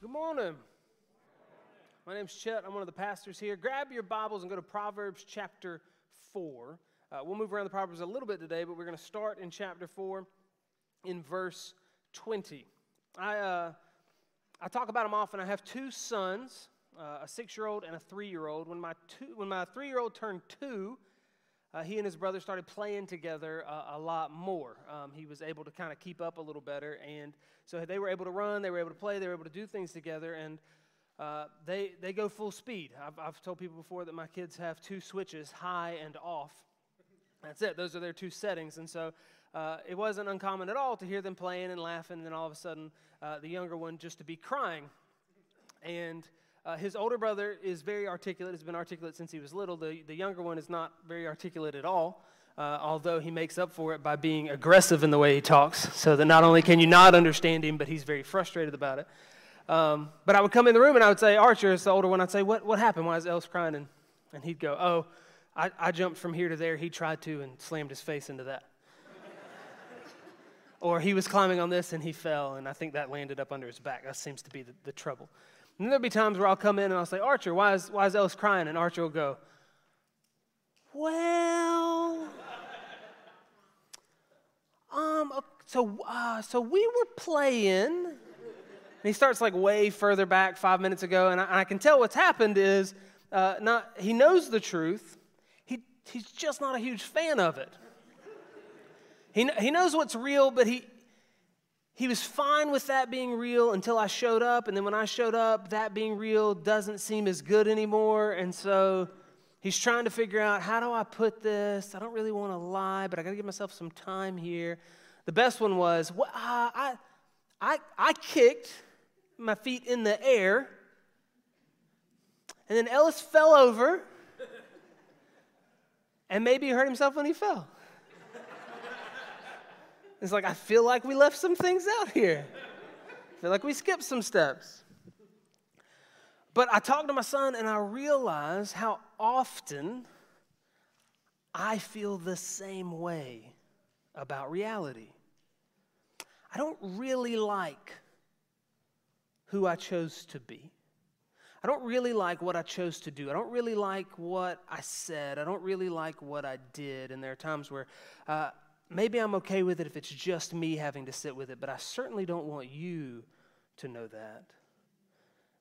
Good morning. My name's Chet. I'm one of the pastors here. Grab your Bibles and go to Proverbs chapter 4. Uh, we'll move around the Proverbs a little bit today, but we're going to start in chapter 4 in verse 20. I, uh, I talk about them often. I have two sons, uh, a six year old and a three year old. When my, two, when my three year old turned two, uh, he and his brother started playing together uh, a lot more. Um, he was able to kind of keep up a little better. And so they were able to run, they were able to play, they were able to do things together. And uh, they, they go full speed. I've, I've told people before that my kids have two switches, high and off. That's it, those are their two settings. And so uh, it wasn't uncommon at all to hear them playing and laughing, and then all of a sudden, uh, the younger one just to be crying. And uh, his older brother is very articulate, has been articulate since he was little. The, the younger one is not very articulate at all, uh, although he makes up for it by being aggressive in the way he talks, so that not only can you not understand him, but he's very frustrated about it. Um, but I would come in the room and I would say, Archer is the older one. I'd say, What, what happened? Why is Ellis crying? And, and he'd go, Oh, I, I jumped from here to there. He tried to and slammed his face into that. or he was climbing on this and he fell, and I think that landed up under his back. That seems to be the, the trouble. And there'll be times where I'll come in and I'll say, Archer, why is, why is Ellis crying? And Archer will go, Well, um, so, uh, so we were playing. And he starts like way further back five minutes ago, and I, and I can tell what's happened is uh, not, he knows the truth, he, he's just not a huge fan of it. He, he knows what's real, but he, he was fine with that being real until I showed up. And then when I showed up, that being real doesn't seem as good anymore. And so he's trying to figure out how do I put this? I don't really want to lie, but I got to give myself some time here. The best one was well, uh, I, I, I kicked my feet in the air, and then Ellis fell over, and maybe hurt himself when he fell. It's like, I feel like we left some things out here. I feel like we skipped some steps. But I talked to my son and I realize how often I feel the same way about reality. I don't really like who I chose to be. I don't really like what I chose to do. I don't really like what I said. I don't really like what I did. And there are times where uh, maybe I'm okay with it if it's just me having to sit with it, but I certainly don't want you to know that.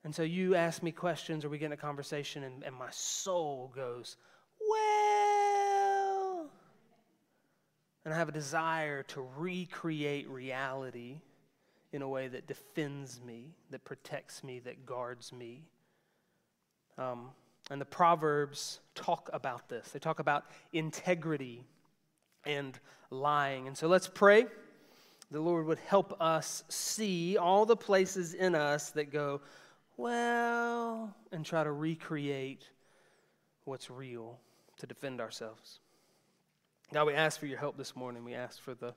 And so you ask me questions or we get in a conversation, and, and my soul goes, Well. And I have a desire to recreate reality in a way that defends me, that protects me, that guards me. Um, and the Proverbs talk about this. They talk about integrity and lying. And so let's pray. The Lord would help us see all the places in us that go, well, and try to recreate what's real to defend ourselves. God, we ask for your help this morning. We ask for the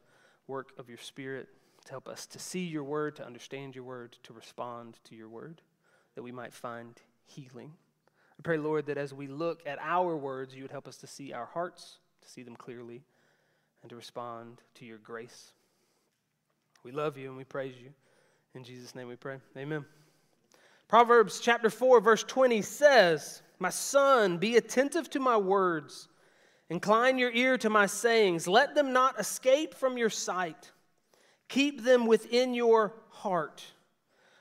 work of your Spirit to help us to see your word, to understand your word, to respond to your word, that we might find healing. I pray, Lord, that as we look at our words, you would help us to see our hearts, to see them clearly and to respond to your grace. We love you and we praise you. In Jesus' name we pray. Amen. Proverbs chapter 4, verse 20 says, My son, be attentive to my words. Incline your ear to my sayings. Let them not escape from your sight. Keep them within your heart,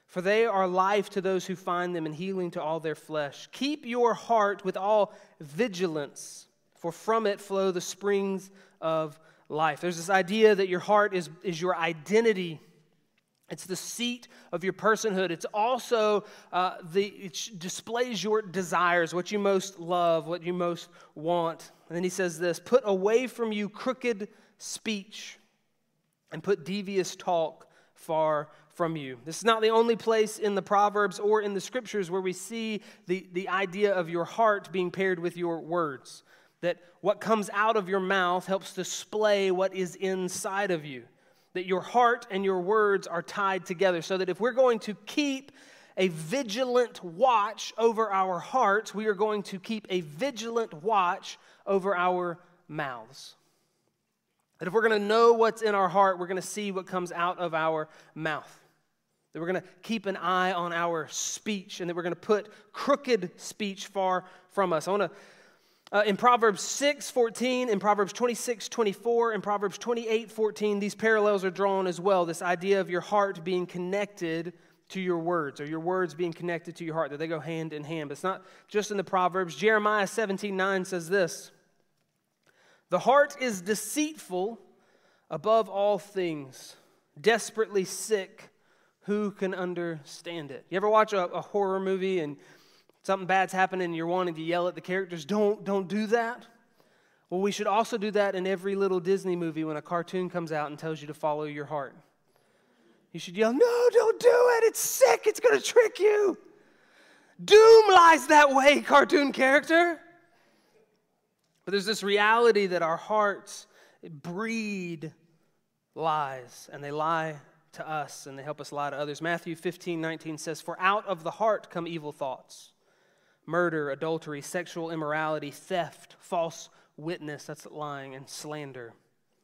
for they are life to those who find them and healing to all their flesh. Keep your heart with all vigilance, for from it flow the springs of life. There's this idea that your heart is, is your identity. It's the seat of your personhood. It's also uh, the it displays your desires, what you most love, what you most want. And then he says this: "Put away from you crooked speech, and put devious talk far from you." This is not the only place in the Proverbs or in the Scriptures where we see the, the idea of your heart being paired with your words that what comes out of your mouth helps display what is inside of you. That your heart and your words are tied together, so that if we're going to keep a vigilant watch over our hearts, we are going to keep a vigilant watch over our mouths. That if we're going to know what's in our heart, we're going to see what comes out of our mouth. That we're going to keep an eye on our speech and that we're going to put crooked speech far from us. I want to uh, in Proverbs 6 14, in Proverbs 26 24, in Proverbs 28 14, these parallels are drawn as well. This idea of your heart being connected to your words, or your words being connected to your heart, that they go hand in hand. But it's not just in the Proverbs. Jeremiah 17 9 says this The heart is deceitful above all things, desperately sick. Who can understand it? You ever watch a, a horror movie and something bad's happening and you're wanting to yell at the characters, don't, don't do that. Well, we should also do that in every little Disney movie when a cartoon comes out and tells you to follow your heart. You should yell, No, don't do it. It's sick. It's going to trick you. Doom lies that way, cartoon character. But there's this reality that our hearts breed lies, and they lie to us and they help us lie to others. Matthew 15, 19 says, For out of the heart come evil thoughts murder, adultery, sexual immorality, theft, false witness, that's lying, and slander.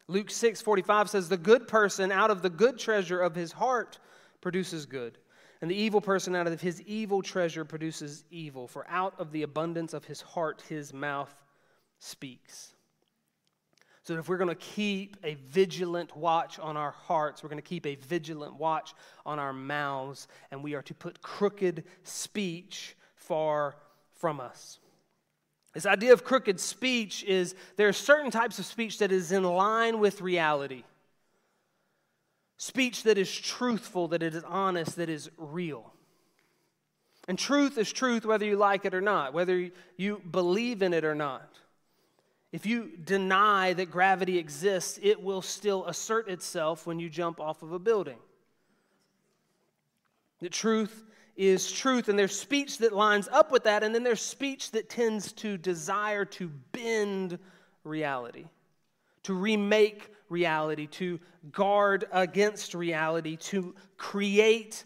Luke 6 45 says, The good person out of the good treasure of his heart produces good, and the evil person out of his evil treasure produces evil. For out of the abundance of his heart his mouth speaks. So, if we're going to keep a vigilant watch on our hearts, we're going to keep a vigilant watch on our mouths, and we are to put crooked speech far from us. This idea of crooked speech is there are certain types of speech that is in line with reality. Speech that is truthful, that is honest, that is real. And truth is truth whether you like it or not, whether you believe in it or not. If you deny that gravity exists, it will still assert itself when you jump off of a building. The truth is truth, and there's speech that lines up with that, and then there's speech that tends to desire to bend reality, to remake reality, to guard against reality, to create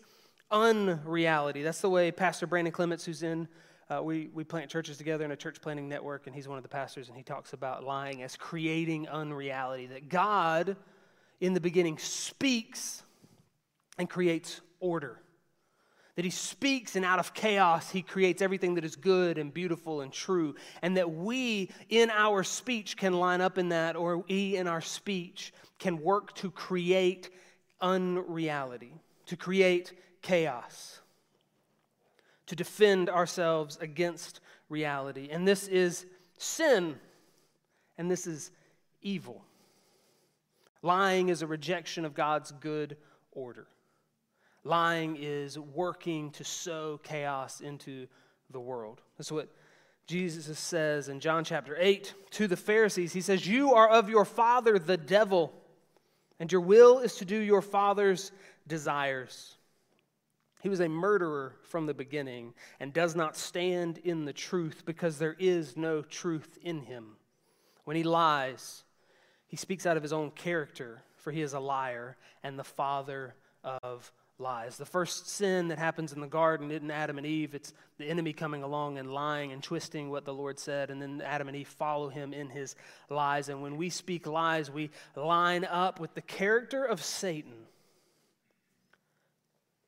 unreality. That's the way Pastor Brandon Clements, who's in, uh, we, we plant churches together in a church planting network, and he's one of the pastors, and he talks about lying as creating unreality. That God, in the beginning, speaks and creates order that he speaks and out of chaos he creates everything that is good and beautiful and true and that we in our speech can line up in that or we in our speech can work to create unreality to create chaos to defend ourselves against reality. And this is sin and this is evil. Lying is a rejection of god's good order Lying is working to sow chaos into the world. That's what Jesus says in John chapter 8 to the Pharisees. He says, You are of your father, the devil, and your will is to do your father's desires. He was a murderer from the beginning and does not stand in the truth because there is no truth in him. When he lies, he speaks out of his own character, for he is a liar and the father of lies. The first sin that happens in the garden isn't Adam and Eve, it's the enemy coming along and lying and twisting what the Lord said, and then Adam and Eve follow him in his lies. And when we speak lies, we line up with the character of Satan.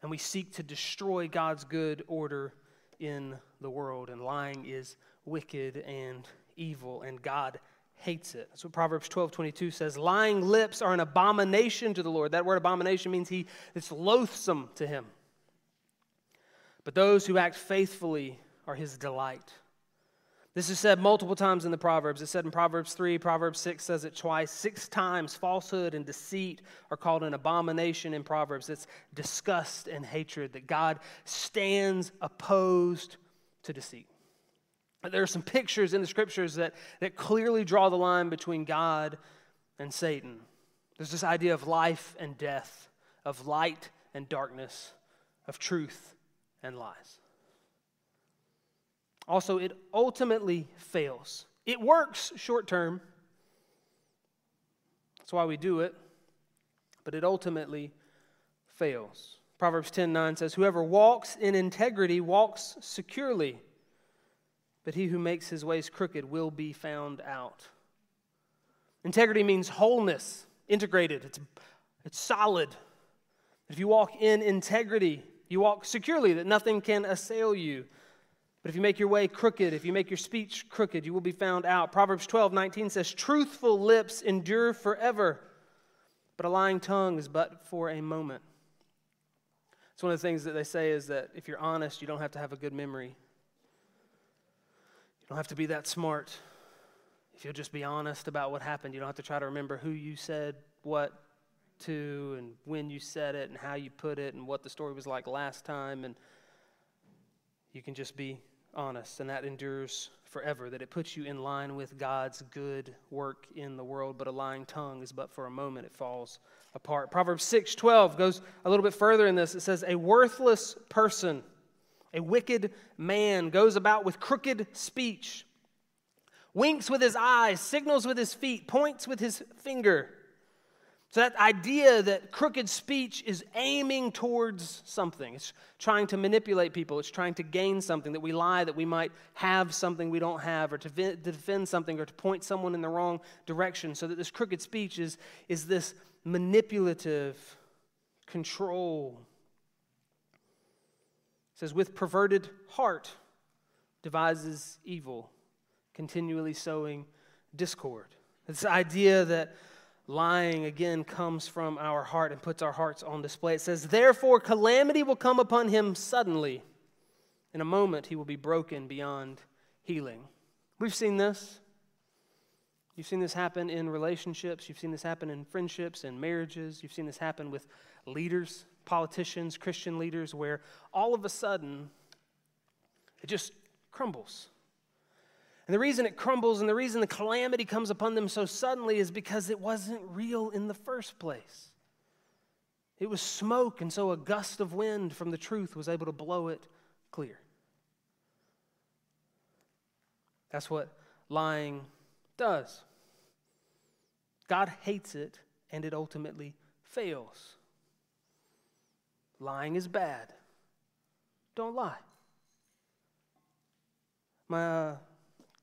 And we seek to destroy God's good order in the world. And lying is wicked and evil, and God hates it. That's what Proverbs 12 22 says. Lying lips are an abomination to the Lord. That word abomination means he it's loathsome to him. But those who act faithfully are his delight. This is said multiple times in the Proverbs. It's said in Proverbs 3, Proverbs 6 says it twice. Six times falsehood and deceit are called an abomination in Proverbs. It's disgust and hatred, that God stands opposed to deceit. There are some pictures in the scriptures that, that clearly draw the line between God and Satan. There's this idea of life and death, of light and darkness, of truth and lies. Also, it ultimately fails. It works short term. That's why we do it. But it ultimately fails. Proverbs 10 9 says, Whoever walks in integrity walks securely but he who makes his ways crooked will be found out. Integrity means wholeness, integrated, it's, it's solid. If you walk in integrity, you walk securely, that nothing can assail you. But if you make your way crooked, if you make your speech crooked, you will be found out. Proverbs 12, 19 says, Truthful lips endure forever, but a lying tongue is but for a moment. It's one of the things that they say is that if you're honest, you don't have to have a good memory. Don't have to be that smart. If you'll just be honest about what happened, you don't have to try to remember who you said what to and when you said it and how you put it and what the story was like last time. And you can just be honest, and that endures forever, that it puts you in line with God's good work in the world, but a lying tongue is but for a moment, it falls apart. Proverbs 6 12 goes a little bit further in this. It says, A worthless person, a wicked man, goes about with crooked speech, winks with his eyes, signals with his feet, points with his finger. So, that idea that crooked speech is aiming towards something, it's trying to manipulate people, it's trying to gain something, that we lie that we might have something we don't have, or to, defend something, or to point someone in the wrong direction. So, that this crooked speech is, is this manipulative control. Says, with perverted heart devises evil, continually sowing discord. This idea that Lying again comes from our heart and puts our hearts on display. It says, Therefore, calamity will come upon him suddenly. In a moment, he will be broken beyond healing. We've seen this. You've seen this happen in relationships. You've seen this happen in friendships and marriages. You've seen this happen with leaders, politicians, Christian leaders, where all of a sudden it just crumbles. And the reason it crumbles and the reason the calamity comes upon them so suddenly is because it wasn't real in the first place. It was smoke, and so a gust of wind from the truth was able to blow it clear. That's what lying does. God hates it, and it ultimately fails. Lying is bad. Don't lie. My uh,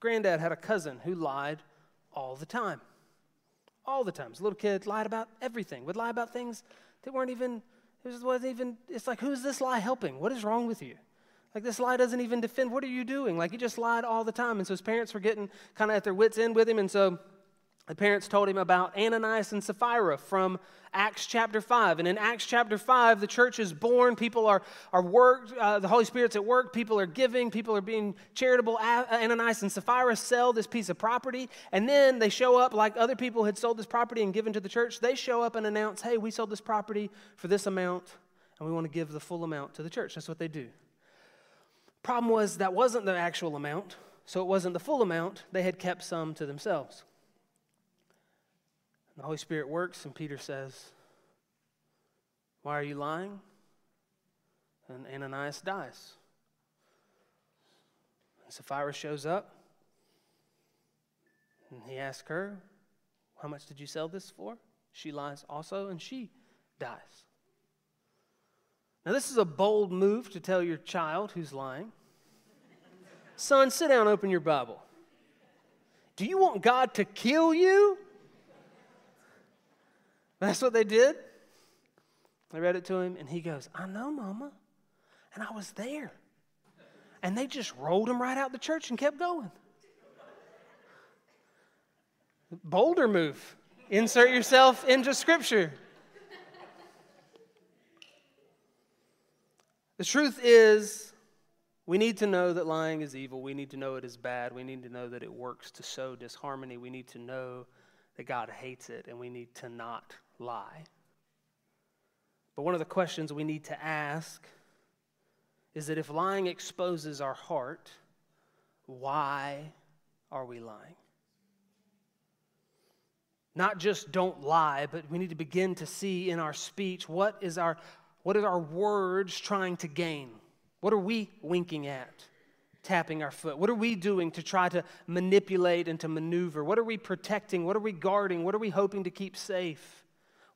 Granddad had a cousin who lied all the time. All the time. As a little kid, lied about everything, would lie about things that weren't even, it wasn't even, it's like, who's this lie helping? What is wrong with you? Like, this lie doesn't even defend. What are you doing? Like, he just lied all the time. And so his parents were getting kind of at their wits' end with him. And so the parents told him about Ananias and Sapphira from Acts chapter 5. And in Acts chapter 5, the church is born. People are, are worked. Uh, the Holy Spirit's at work. People are giving. People are being charitable. Ananias and Sapphira sell this piece of property. And then they show up like other people had sold this property and given to the church. They show up and announce, hey, we sold this property for this amount, and we want to give the full amount to the church. That's what they do. Problem was, that wasn't the actual amount. So it wasn't the full amount. They had kept some to themselves. The Holy Spirit works, and Peter says, Why are you lying? And Ananias dies. And Sapphira shows up, and he asks her, How much did you sell this for? She lies also, and she dies. Now, this is a bold move to tell your child who's lying. Son, sit down, open your Bible. Do you want God to kill you? That's what they did. I read it to him, and he goes, I know, Mama. And I was there. And they just rolled him right out the church and kept going. Bolder move. Insert yourself into Scripture. The truth is, we need to know that lying is evil. We need to know it is bad. We need to know that it works to sow disharmony. We need to know that God hates it, and we need to not lie. But one of the questions we need to ask is that if lying exposes our heart, why are we lying? Not just don't lie, but we need to begin to see in our speech what is our what are our words trying to gain? What are we winking at? Tapping our foot? What are we doing to try to manipulate and to maneuver? What are we protecting? What are we guarding? What are we hoping to keep safe?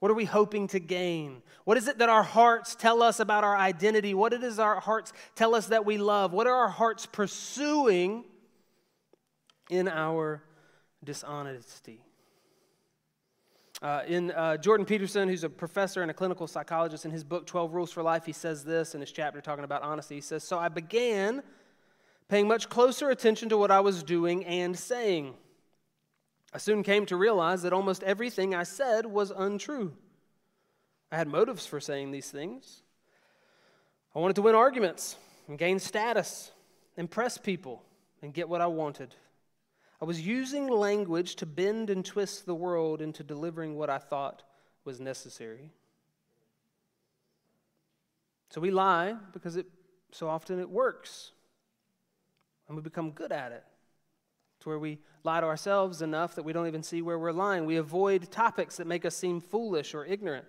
What are we hoping to gain? What is it that our hearts tell us about our identity? What it is our hearts tell us that we love? What are our hearts pursuing in our dishonesty? Uh, in uh, Jordan Peterson, who's a professor and a clinical psychologist, in his book 12 Rules for Life, he says this in his chapter talking about honesty. He says, So I began paying much closer attention to what I was doing and saying. I soon came to realize that almost everything I said was untrue. I had motives for saying these things. I wanted to win arguments and gain status, impress people, and get what I wanted. I was using language to bend and twist the world into delivering what I thought was necessary. So we lie because it so often it works. And we become good at it. To where we lie to ourselves enough that we don't even see where we're lying. We avoid topics that make us seem foolish or ignorant.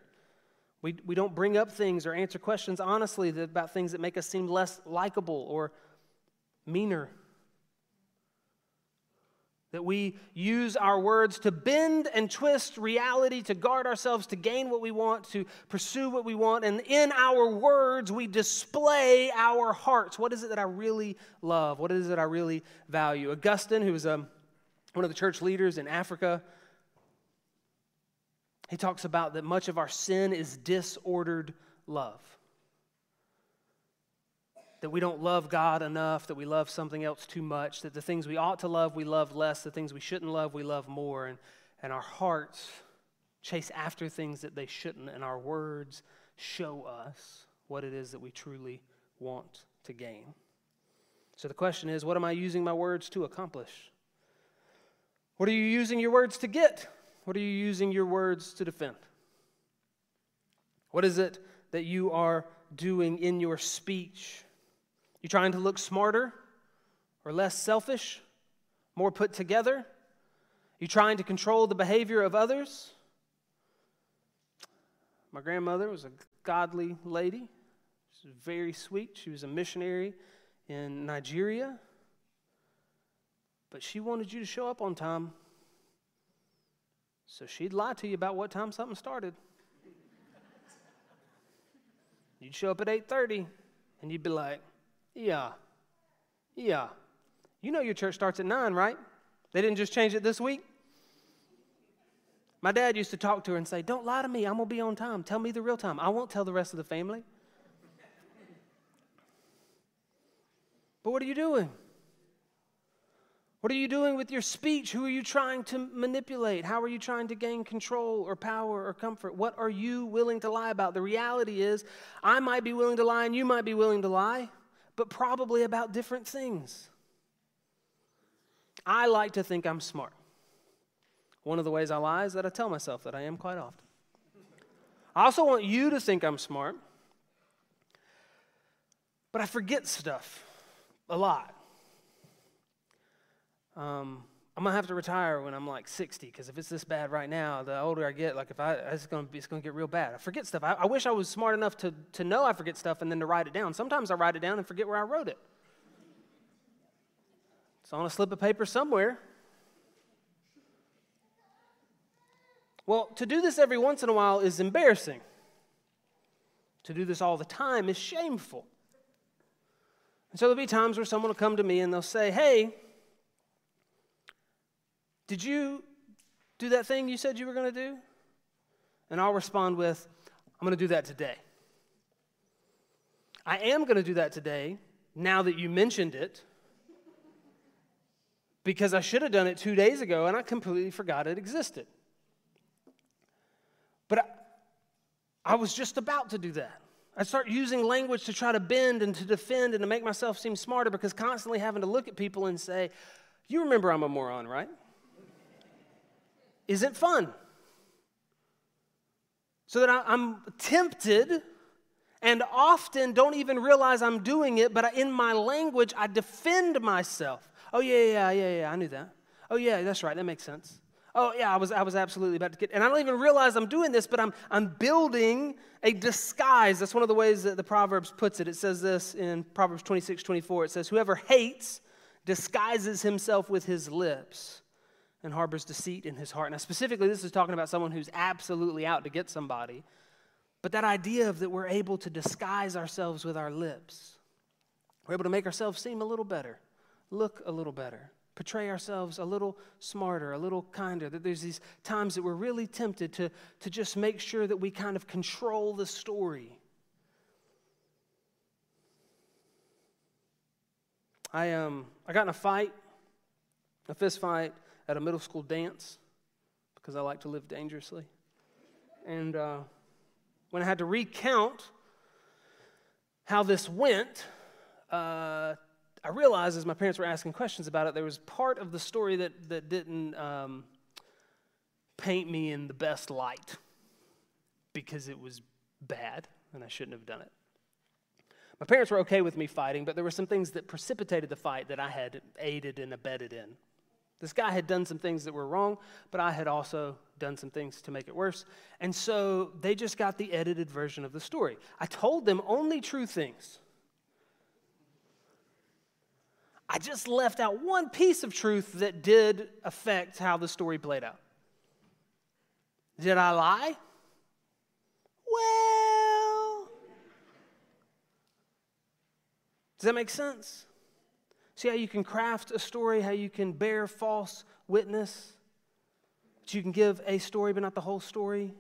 We, we don't bring up things or answer questions honestly about things that make us seem less likable or meaner that we use our words to bend and twist reality, to guard ourselves, to gain what we want, to pursue what we want. And in our words, we display our hearts. What is it that I really love? What is it I really value? Augustine, who was um, one of the church leaders in Africa, he talks about that much of our sin is disordered love that we don't love God enough, that we love something else too much, that the things we ought to love, we love less, the things we shouldn't love, we love more. And, and our hearts chase after things that they shouldn't, and our words show us what it is that we truly want to gain. So the question is what am I using my words to accomplish? What are you using your words to get? What are you using your words to defend? What is it that you are doing in your speech? You trying to look smarter or less selfish, more put together? You trying to control the behavior of others? My grandmother was a godly lady. She was very sweet. She was a missionary in Nigeria. But she wanted you to show up on time. So she'd lie to you about what time something started. You'd show up at 8:30 and you'd be like, yeah. Yeah. You know your church starts at 9, right? They didn't just change it this week? My dad used to talk to her and say, Don't lie to me. I'm going to be on time. Tell me the real time. I won't tell the rest of the family. But what are you doing? What are you doing with your speech? Who are you trying to manipulate? How are you trying to gain control or power or comfort? What are you willing to lie about? The reality is, I might be willing to lie and you might be willing to lie but probably about different things. I like to think I'm smart. One of the ways I lie is that I tell myself that I am quite often. I also want you to think I'm smart, but I forget stuff a lot. Um, I'm gonna have to retire when I'm like 60 because if it's this bad right now, the older I get, like if I, it's gonna be, it's gonna get real bad. I forget stuff. I, I wish I was smart enough to to know I forget stuff and then to write it down. Sometimes I write it down and forget where I wrote it. It's on a slip of paper somewhere. Well, to do this every once in a while is embarrassing. To do this all the time is shameful. And so there'll be times where someone will come to me and they'll say, Hey, did you do that thing you said you were going to do? And I'll respond with, I'm going to do that today. I am going to do that today now that you mentioned it because I should have done it two days ago and I completely forgot it existed. But I, I was just about to do that. I start using language to try to bend and to defend and to make myself seem smarter because constantly having to look at people and say, You remember I'm a moron, right? Isn't fun. So that I, am tempted and often don't even realize I'm doing it, but in my language, I defend myself. Oh, yeah, yeah, yeah, yeah, I knew that. Oh, yeah, that's right, that makes sense. Oh, yeah, I was, I was absolutely about to get, and I don't even realize I'm doing this, but I'm, I'm building a disguise. That's one of the ways that the Proverbs puts it. It says this in Proverbs 26, 24. It says, Whoever hates disguises himself with his lips and harbors deceit in his heart. Now, specifically, this is talking about someone who's absolutely out to get somebody. But that idea of that we're able to disguise ourselves with our lips, we're able to make ourselves seem a little better, look a little better. portray ourselves a little smarter, a little kinder. That there's these times that we're really tempted to, to just make sure that we kind of control the story. I, um, I got in a fight, a fist fight, at a middle school dance because I like to live dangerously. And uh, when I had to recount how this went, uh, I realized as my parents were asking questions about it, there was part of the story that, that didn't um, paint me in the best light because it was bad and I shouldn't have done it. My parents were okay with me fighting, but there were some things that precipitated the fight that I had aided and abetted in. This guy had done some things that were wrong, but I had also done some things to make it worse. And so they just got the edited version of the story. I told them only true things. I just left out one piece of truth that did affect how the story played out. Did I lie? Well, does that make sense? See how you can craft a story, how you can bear false witness, that you can give a story but not the whole story,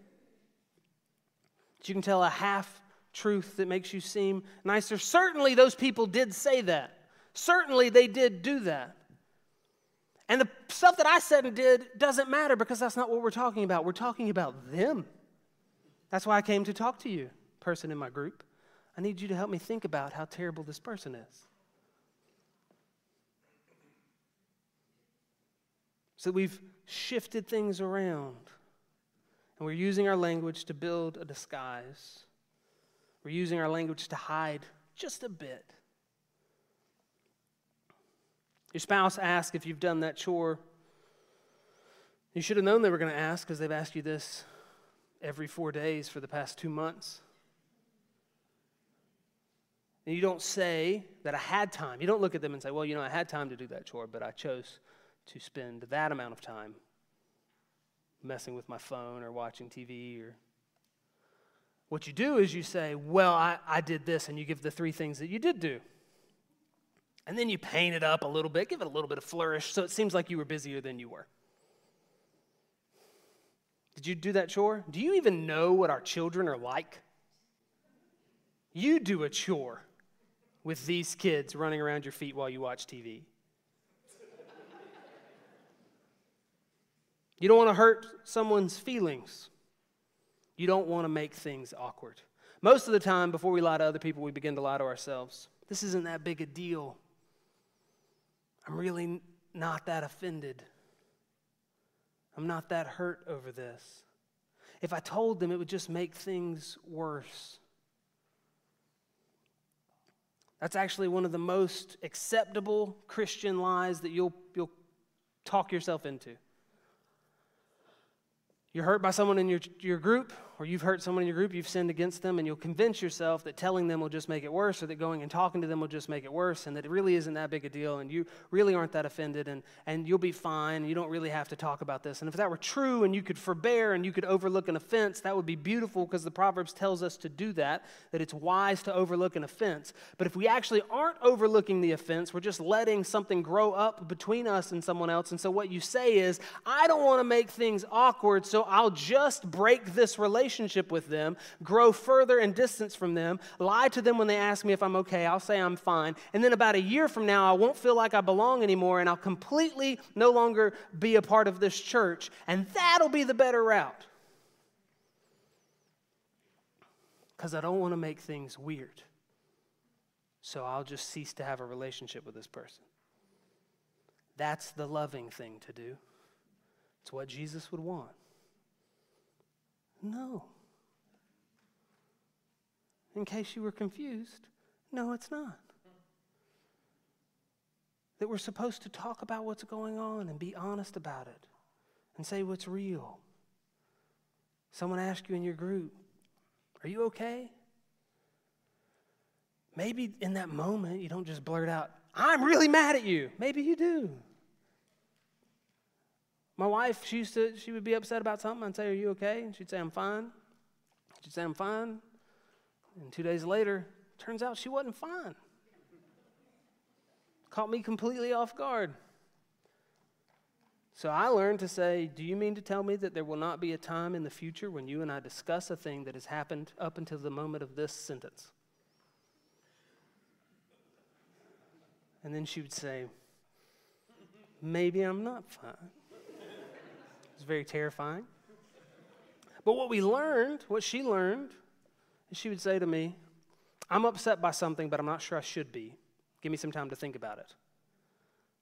that you can tell a half truth that makes you seem nicer. Certainly, those people did say that. Certainly, they did do that. And the stuff that I said and did doesn't matter because that's not what we're talking about. We're talking about them. That's why I came to talk to you, person in my group. I need you to help me think about how terrible this person is. So we've shifted things around. And we're using our language to build a disguise. We're using our language to hide just a bit. Your spouse asks if you've done that chore. You should have known they were going to ask because they've asked you this every four days for the past two months. And you don't say that I had time. You don't look at them and say, well, you know, I had time to do that chore, but I chose to spend that amount of time messing with my phone or watching TV or what you do is you say, Well, I, I did this, and you give the three things that you did do. And then you paint it up a little bit, give it a little bit of flourish so it seems like you were busier than you were. Did you do that chore? Do you even know what our children are like? You do a chore with these kids running around your feet while you watch TV. You don't want to hurt someone's feelings. You don't want to make things awkward. Most of the time, before we lie to other people, we begin to lie to ourselves. This isn't that big a deal. I'm really not that offended. I'm not that hurt over this. If I told them, it would just make things worse. That's actually one of the most acceptable Christian lies that you'll, you'll talk yourself into. You're hurt by someone in your, your group, or you've hurt someone in your group, you've sinned against them, and you'll convince yourself that telling them will just make it worse, or that going and talking to them will just make it worse, and that it really isn't that big a deal, and you really aren't that offended, and, and you'll be fine, and you don't really have to talk about this. And if that were true, and you could forbear, and you could overlook an offense, that would be beautiful because the Proverbs tells us to do that, that it's wise to overlook an offense. But if we actually aren't overlooking the offense, we're just letting something grow up between us and someone else. And so what you say is, I don't want to make things awkward, so I'll just break this relationship with them, grow further in distance from them, lie to them when they ask me if I'm okay. I'll say I'm fine. And then about a year from now, I won't feel like I belong anymore and I'll completely no longer be a part of this church. And that'll be the better route. Because I don't want to make things weird. So I'll just cease to have a relationship with this person. That's the loving thing to do. It's what Jesus would want. No. In case you were confused, no, it's not. That we're supposed to talk about what's going on and be honest about it and say what's real. Someone asks you in your group, Are you okay? Maybe in that moment you don't just blurt out, I'm really mad at you. Maybe you do. My wife, she used to, she would be upset about something. I'd say, Are you okay? And she'd say, I'm fine. She'd say, I'm fine. And two days later, turns out she wasn't fine. Caught me completely off guard. So I learned to say, Do you mean to tell me that there will not be a time in the future when you and I discuss a thing that has happened up until the moment of this sentence? And then she would say, Maybe I'm not fine. It's very terrifying. But what we learned, what she learned, is she would say to me, I'm upset by something, but I'm not sure I should be. Give me some time to think about it.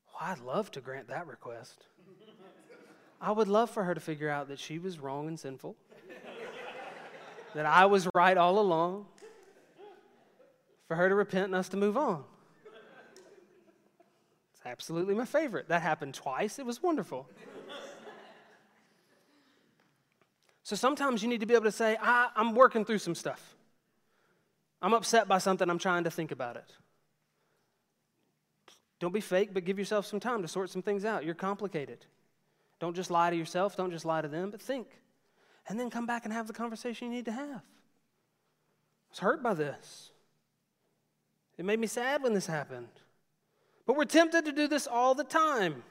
Well, I'd love to grant that request. I would love for her to figure out that she was wrong and sinful, that I was right all along, for her to repent and us to move on. It's absolutely my favorite. That happened twice. It was wonderful. So sometimes you need to be able to say, I, am working through some stuff. I'm upset by something, I'm trying to think about it. Don't be fake, but give yourself some time to sort some things out. You're complicated. Don't just lie to yourself, don't just lie to them, but think. And then come back and have the conversation you need to have. I was hurt by this. It made me sad when this happened. But we're tempted to do this all the time.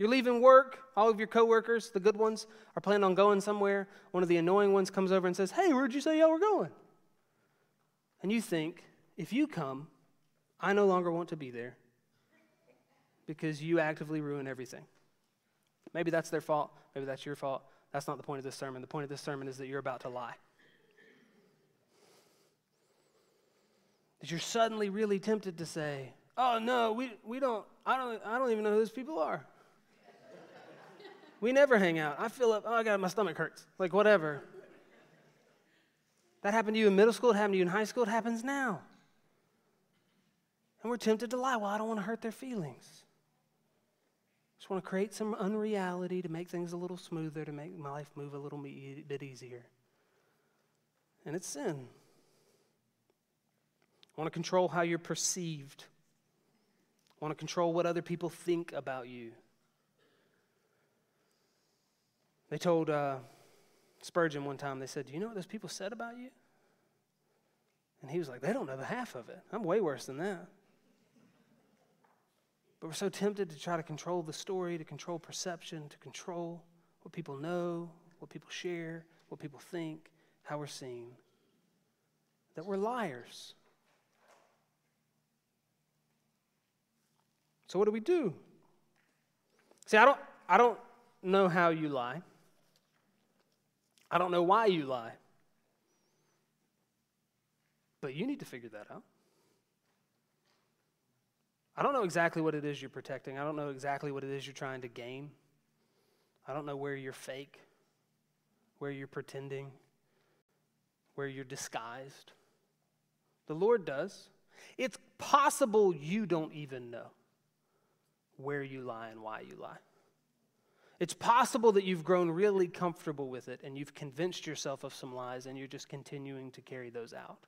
You're leaving work, all of your coworkers, the good ones, are planning on going somewhere. One of the annoying ones comes over and says, Hey, where'd you say y'all were going? And you think, if you come, I no longer want to be there because you actively ruin everything. Maybe that's their fault. Maybe that's your fault. That's not the point of this sermon. The point of this sermon is that you're about to lie. That you're suddenly really tempted to say, Oh no, we, we don't, I don't, I don't even know who those people are. We never hang out. I feel up, oh, I got my stomach hurts. Like, whatever. That happened to you in middle school, it happened to you in high school, it happens now. And we're tempted to lie. Well, I don't want to hurt their feelings. Just want to create some unreality to make things a little smoother, to make my life move a little bit easier. And it's sin. I want to control how you're perceived. I want to control what other people think about you. They told uh, Spurgeon one time, they said, Do you know what those people said about you? And he was like, They don't know the half of it. I'm way worse than that. But we're so tempted to try to control the story, to control perception, to control what people know, what people share, what people think, how we're seen, that we're liars. So what do we do? See, I don't, I don't know how you lie. I don't know why you lie. But you need to figure that out. I don't know exactly what it is you're protecting. I don't know exactly what it is you're trying to gain. I don't know where you're fake, where you're pretending, where you're disguised. The Lord does. It's possible you don't even know where you lie and why you lie. It's possible that you've grown really comfortable with it and you've convinced yourself of some lies and you're just continuing to carry those out.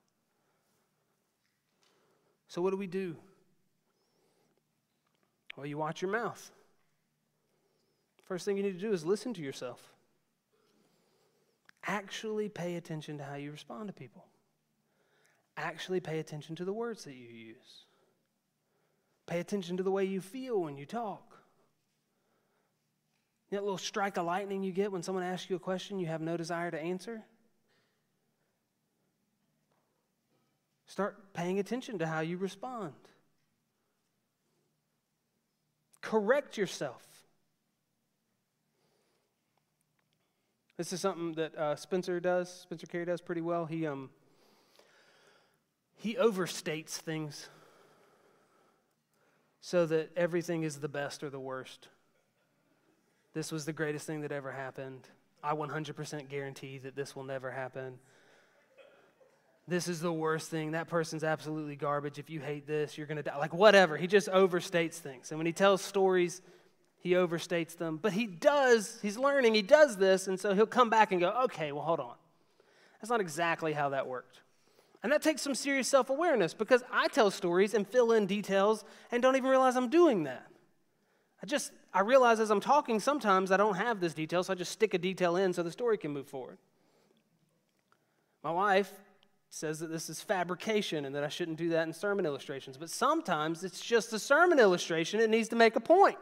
So, what do we do? Well, you watch your mouth. First thing you need to do is listen to yourself. Actually pay attention to how you respond to people. Actually pay attention to the words that you use. Pay attention to the way you feel when you talk. That little strike of lightning you get when someone asks you a question you have no desire to answer? Start paying attention to how you respond. Correct yourself. This is something that uh, Spencer does, Spencer Carey does pretty well. He, um, he overstates things so that everything is the best or the worst. This was the greatest thing that ever happened. I 100% guarantee that this will never happen. This is the worst thing. That person's absolutely garbage. If you hate this, you're going to die. Like, whatever. He just overstates things. And when he tells stories, he overstates them. But he does, he's learning, he does this. And so he'll come back and go, okay, well, hold on. That's not exactly how that worked. And that takes some serious self awareness because I tell stories and fill in details and don't even realize I'm doing that. I just, I realize as I'm talking, sometimes I don't have this detail, so I just stick a detail in so the story can move forward. My wife says that this is fabrication and that I shouldn't do that in sermon illustrations, but sometimes it's just a sermon illustration, it needs to make a point.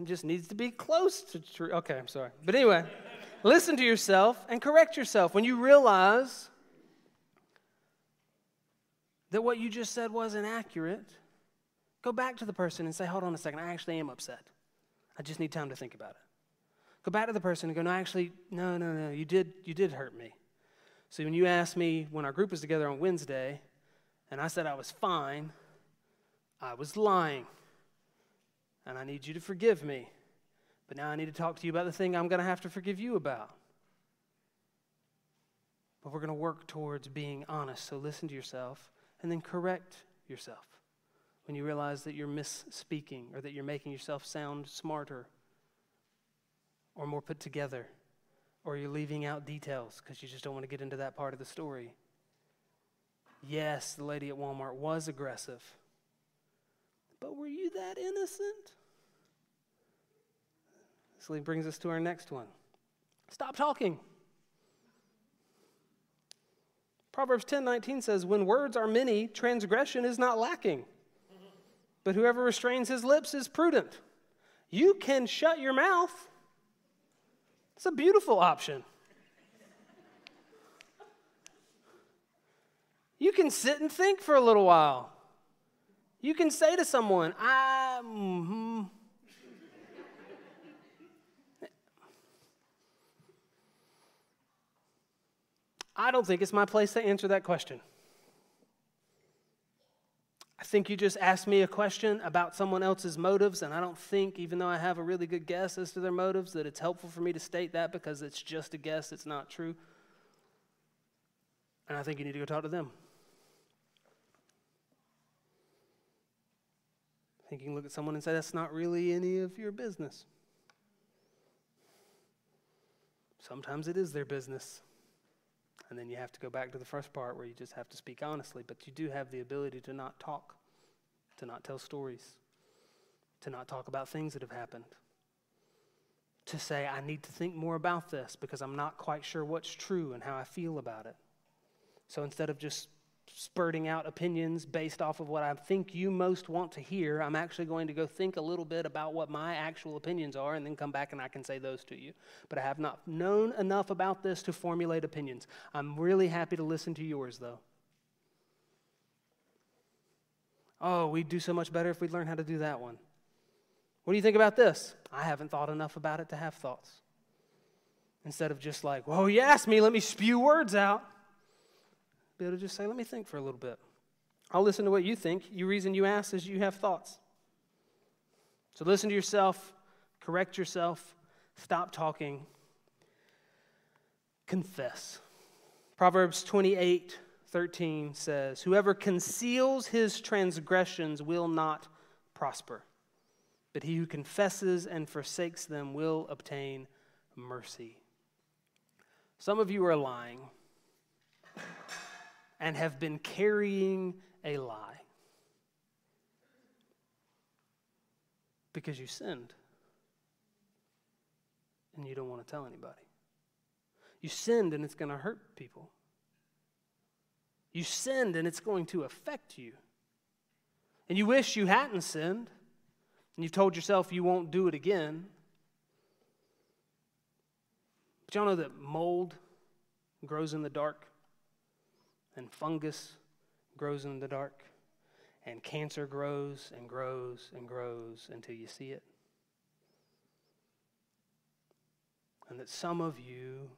It just needs to be close to true. Okay, I'm sorry. But anyway, listen to yourself and correct yourself. When you realize that what you just said wasn't accurate, go back to the person and say, hold on a second, I actually am upset. I just need time to think about it. Go back to the person and go, no, actually, no, no, no, you did, you did hurt me. See, when you asked me when our group was together on Wednesday, and I said I was fine, I was lying. And I need you to forgive me. But now I need to talk to you about the thing I'm going to have to forgive you about. But we're going to work towards being honest. So listen to yourself and then correct yourself when you realize that you're misspeaking or that you're making yourself sound smarter or more put together or you're leaving out details because you just don't want to get into that part of the story. Yes, the lady at Walmart was aggressive. But were you that innocent? This brings us to our next one. Stop talking. Proverbs 10:19 says, "When words are many, transgression is not lacking. But whoever restrains his lips is prudent." You can shut your mouth. It's a beautiful option. You can sit and think for a little while. You can say to someone, I, mm-hmm. I don't think it's my place to answer that question. I think you just asked me a question about someone else's motives, and I don't think, even though I have a really good guess as to their motives, that it's helpful for me to state that because it's just a guess, it's not true. And I think you need to go talk to them. I think you can look at someone and say, that's not really any of your business. Sometimes it is their business. And then you have to go back to the first part where you just have to speak honestly, but you do have the ability to not talk, to not tell stories, to not talk about things that have happened, to say, I need to think more about this because I'm not quite sure what's true and how I feel about it. So instead of just spurting out opinions based off of what I think you most want to hear. I'm actually going to go think a little bit about what my actual opinions are and then come back and I can say those to you. But I have not known enough about this to formulate opinions. I'm really happy to listen to yours, though. Oh, we'd do so much better if we'd learn how to do that one. What do you think about this? I haven't thought enough about it to have thoughts. Instead of just like, well, you asked me, let me spew words out be able to just say, let me think for a little bit. I'll listen to what you think. You reason you ask is you have thoughts. So listen to yourself, correct yourself, stop talking, confess. Proverbs 28 13 says, Whoever conceals his transgressions will not prosper, but he who confesses and forsakes them will obtain mercy. Some of you are lying and have been carrying a lie because you sinned and you don't want to tell anybody. You sinned and it's going to hurt people. You sinned and it's going to affect you. And you wish you hadn't sinned and you've told yourself you won't do it again. But y'all know that mold grows in the dark? And fungus grows in the dark, and cancer grows and grows and grows until you see it. And that some of you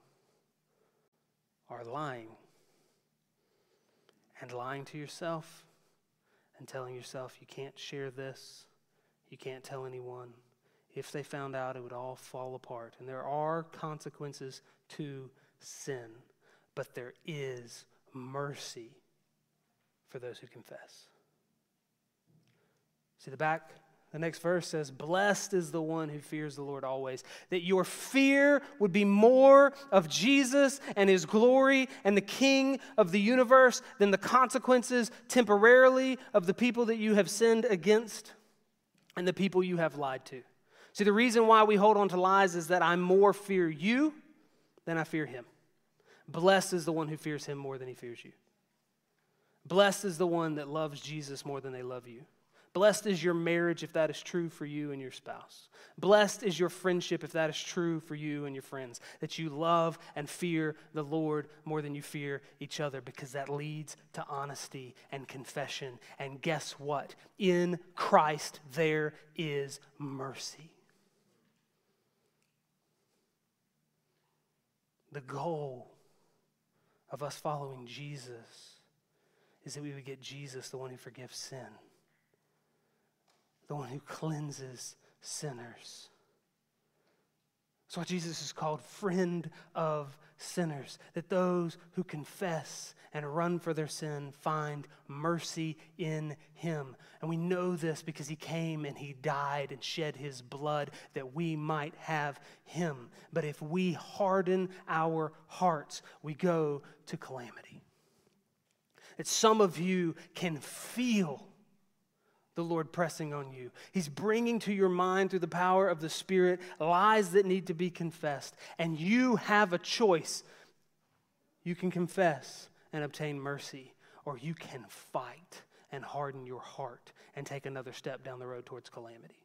are lying and lying to yourself and telling yourself you can't share this, you can't tell anyone. If they found out, it would all fall apart. And there are consequences to sin, but there is mercy for those who confess. See the back? The next verse says, Blessed is the one who fears the Lord always. That your fear would be more of Jesus and his glory and the King of the universe than the consequences temporarily of the people that you have sinned against and the people you have lied to. See, the reason why we hold on to lies is that I more fear you than I fear him. Blessed is the one who fears him more than he fears you. Blessed is the one that loves Jesus more than they love you. Blessed is your marriage if that is true for you and your spouse. Blessed is your friendship if that is true for you and your friends, that you love and fear the Lord more than you fear each other, because that leads to honesty and confession. And guess what? In Christ, there is mercy. The goal of us following Jesus is that we would get Jesus, the one who forgives sin the one who cleanses sinners. That's why Jesus is called friend of sinners, that those who confess and run for their sin find mercy in him. And we know this because he came and he died and shed his blood that we might have him. But if we harden our hearts, we go to calamity. That some of you can feel the Lord pressing on you. He's bringing to your mind through the power of the Spirit lies that need to be confessed. And you have a choice. You can confess and obtain mercy, or you can fight and harden your heart and take another step down the road towards calamity.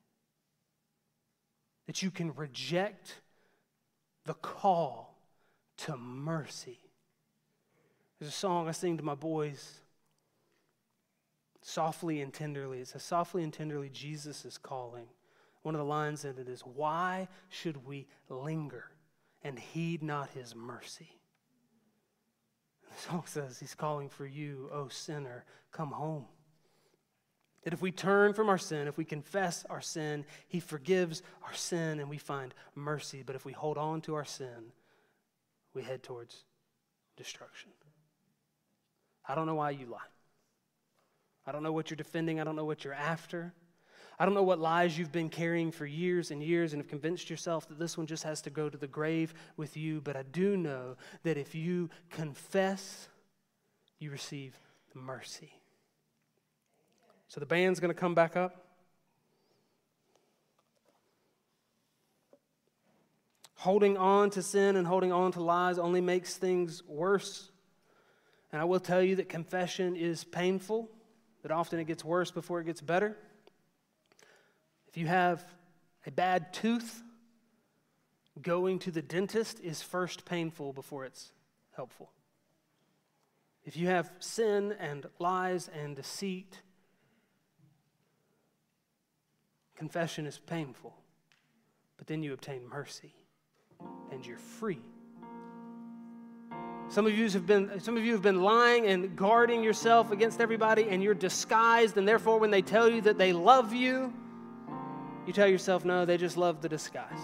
That you can reject the call to mercy. There's a song I sing to my boys softly and tenderly. It says, softly and tenderly, Jesus is calling. One of the lines in it is, Why should we linger and heed not his mercy? the song says, He's calling for you, O sinner, come home. That if we turn from our sin, if we confess our sin, He forgives our sin and we find mercy. But if we hold on to our sin, we head towards destruction. I don't know why you lie. I don't know what you're defending. I don't know what you're after. I don't know what lies you've been carrying for years and years and have convinced yourself that this one just has to go to the grave with you. But I do know that if you confess, you receive mercy. So the band's going to come back up. Holding on to sin and holding on to lies only makes things worse. And I will tell you that confession is painful that often it gets worse before it gets better. If you have a bad tooth, going to the dentist is first painful before it's helpful. If you have sin and lies and deceit, confession is painful, but then you obtain mercy and you're free. Some of you have been some of you have been lying and guarding yourself against everybody and you're disguised and therefore when they tell you that they love you, you tell yourself no, they just love the disguise.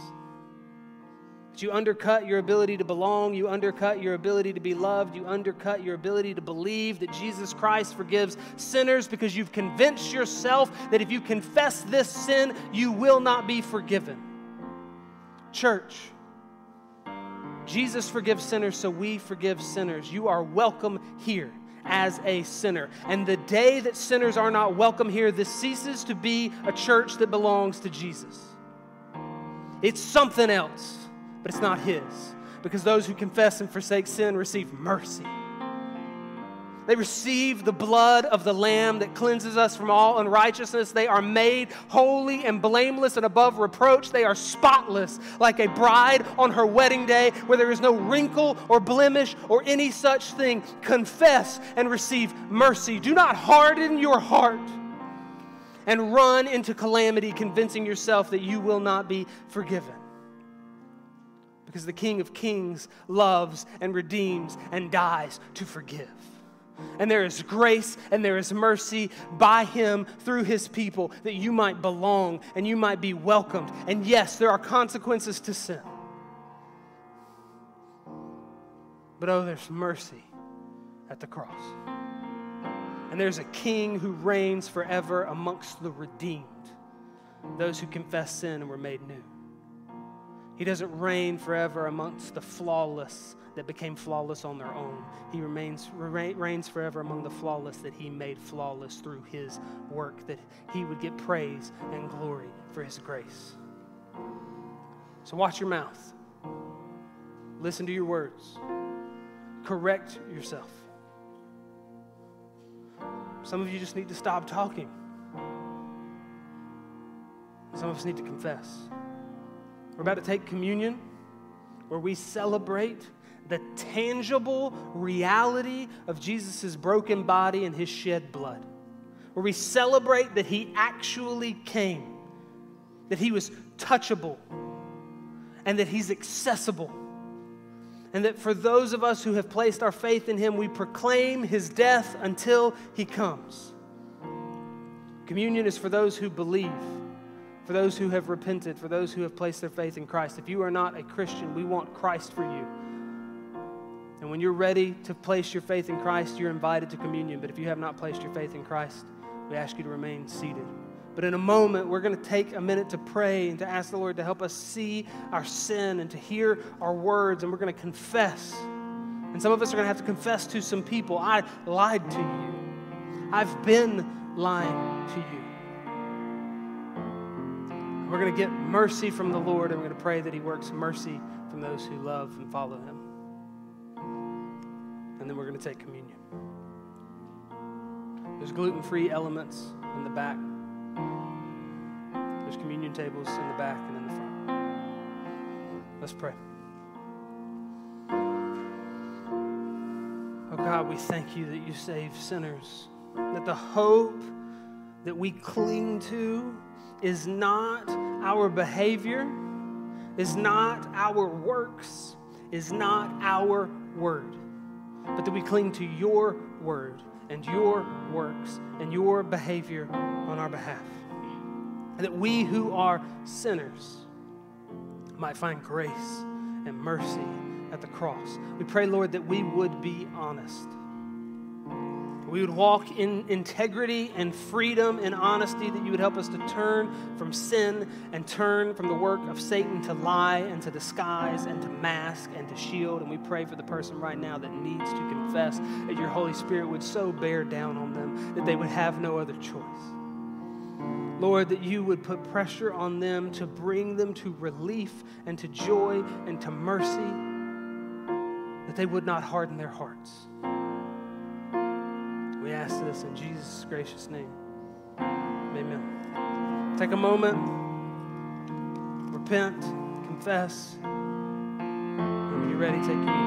But you undercut your ability to belong, you undercut your ability to be loved, you undercut your ability to believe that Jesus Christ forgives sinners because you've convinced yourself that if you confess this sin, you will not be forgiven. Church, Jesus forgives sinners, so we forgive sinners. You are welcome here as a sinner. And the day that sinners are not welcome here, this ceases to be a church that belongs to Jesus. It's something else, but it's not His. Because those who confess and forsake sin receive mercy. They receive the blood of the Lamb that cleanses us from all unrighteousness. They are made holy and blameless and above reproach. They are spotless, like a bride on her wedding day, where there is no wrinkle or blemish or any such thing. Confess and receive mercy. Do not harden your heart and run into calamity, convincing yourself that you will not be forgiven. Because the King of Kings loves and redeems and dies to forgive. And there is grace and there is mercy by Him through His people that you might belong and you might be welcomed. And yes, there are consequences to sin. But oh, there's mercy at the cross. And there's a king who reigns forever amongst the redeemed, those who confess sin and were made new. He doesn't reign forever amongst the flawless that became flawless on their own. He remains, reigns forever among the flawless that he made flawless through his work, that he would get praise and glory for his grace. So watch your mouth. Listen to your words. Correct yourself. Some of you just need to stop talking Some of us need to confess. We're about to take communion where we celebrate the tangible reality of Jesus' broken body and his shed blood. Where we celebrate that he actually came, that he was touchable, and that he's accessible. And that for those of us who have placed our faith in him, we proclaim his death until he comes. Communion is for those who believe, for those who have repented, for those who have placed their faith in Christ. If you are not a Christian, we want Christ for you. And when you're ready to place your faith in Christ, you're invited to communion. But if you have not placed your faith in Christ, we ask you to remain seated. But in a moment, we're going to take a minute to pray and to ask the Lord to help us see our sin and to hear our words, and we're going to confess. And some of us are going to have to confess to some people I lied to you, I've been lying to you. We're going to get mercy from the Lord, and we're going to pray that He works mercy from those who love and follow Him. And then we're going to take communion. There's gluten free elements in the back. There's communion tables in the back and in the front. Let's pray. Oh God, we thank you that you save sinners, that the hope that we cling to is not our behavior, is not our works, is not our word, but that we cling to your word and your works and your behavior on our behalf and that we who are sinners might find grace and mercy at the cross. We pray, Lord, that we would be honest. We would walk in integrity and freedom and honesty, that you would help us to turn from sin and turn from the work of Satan to lie and to disguise and to mask and to shield. And we pray for the person right now that needs to confess that your Holy Spirit would so bear down on them that they would have no other choice. Lord, that you would put pressure on them to bring them to relief and to joy and to mercy, that they would not harden their hearts. We ask this in Jesus' gracious name. Amen. Take a moment, repent, confess, and when you're ready, take communion.